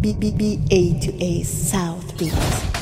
B B B A to A South Beat.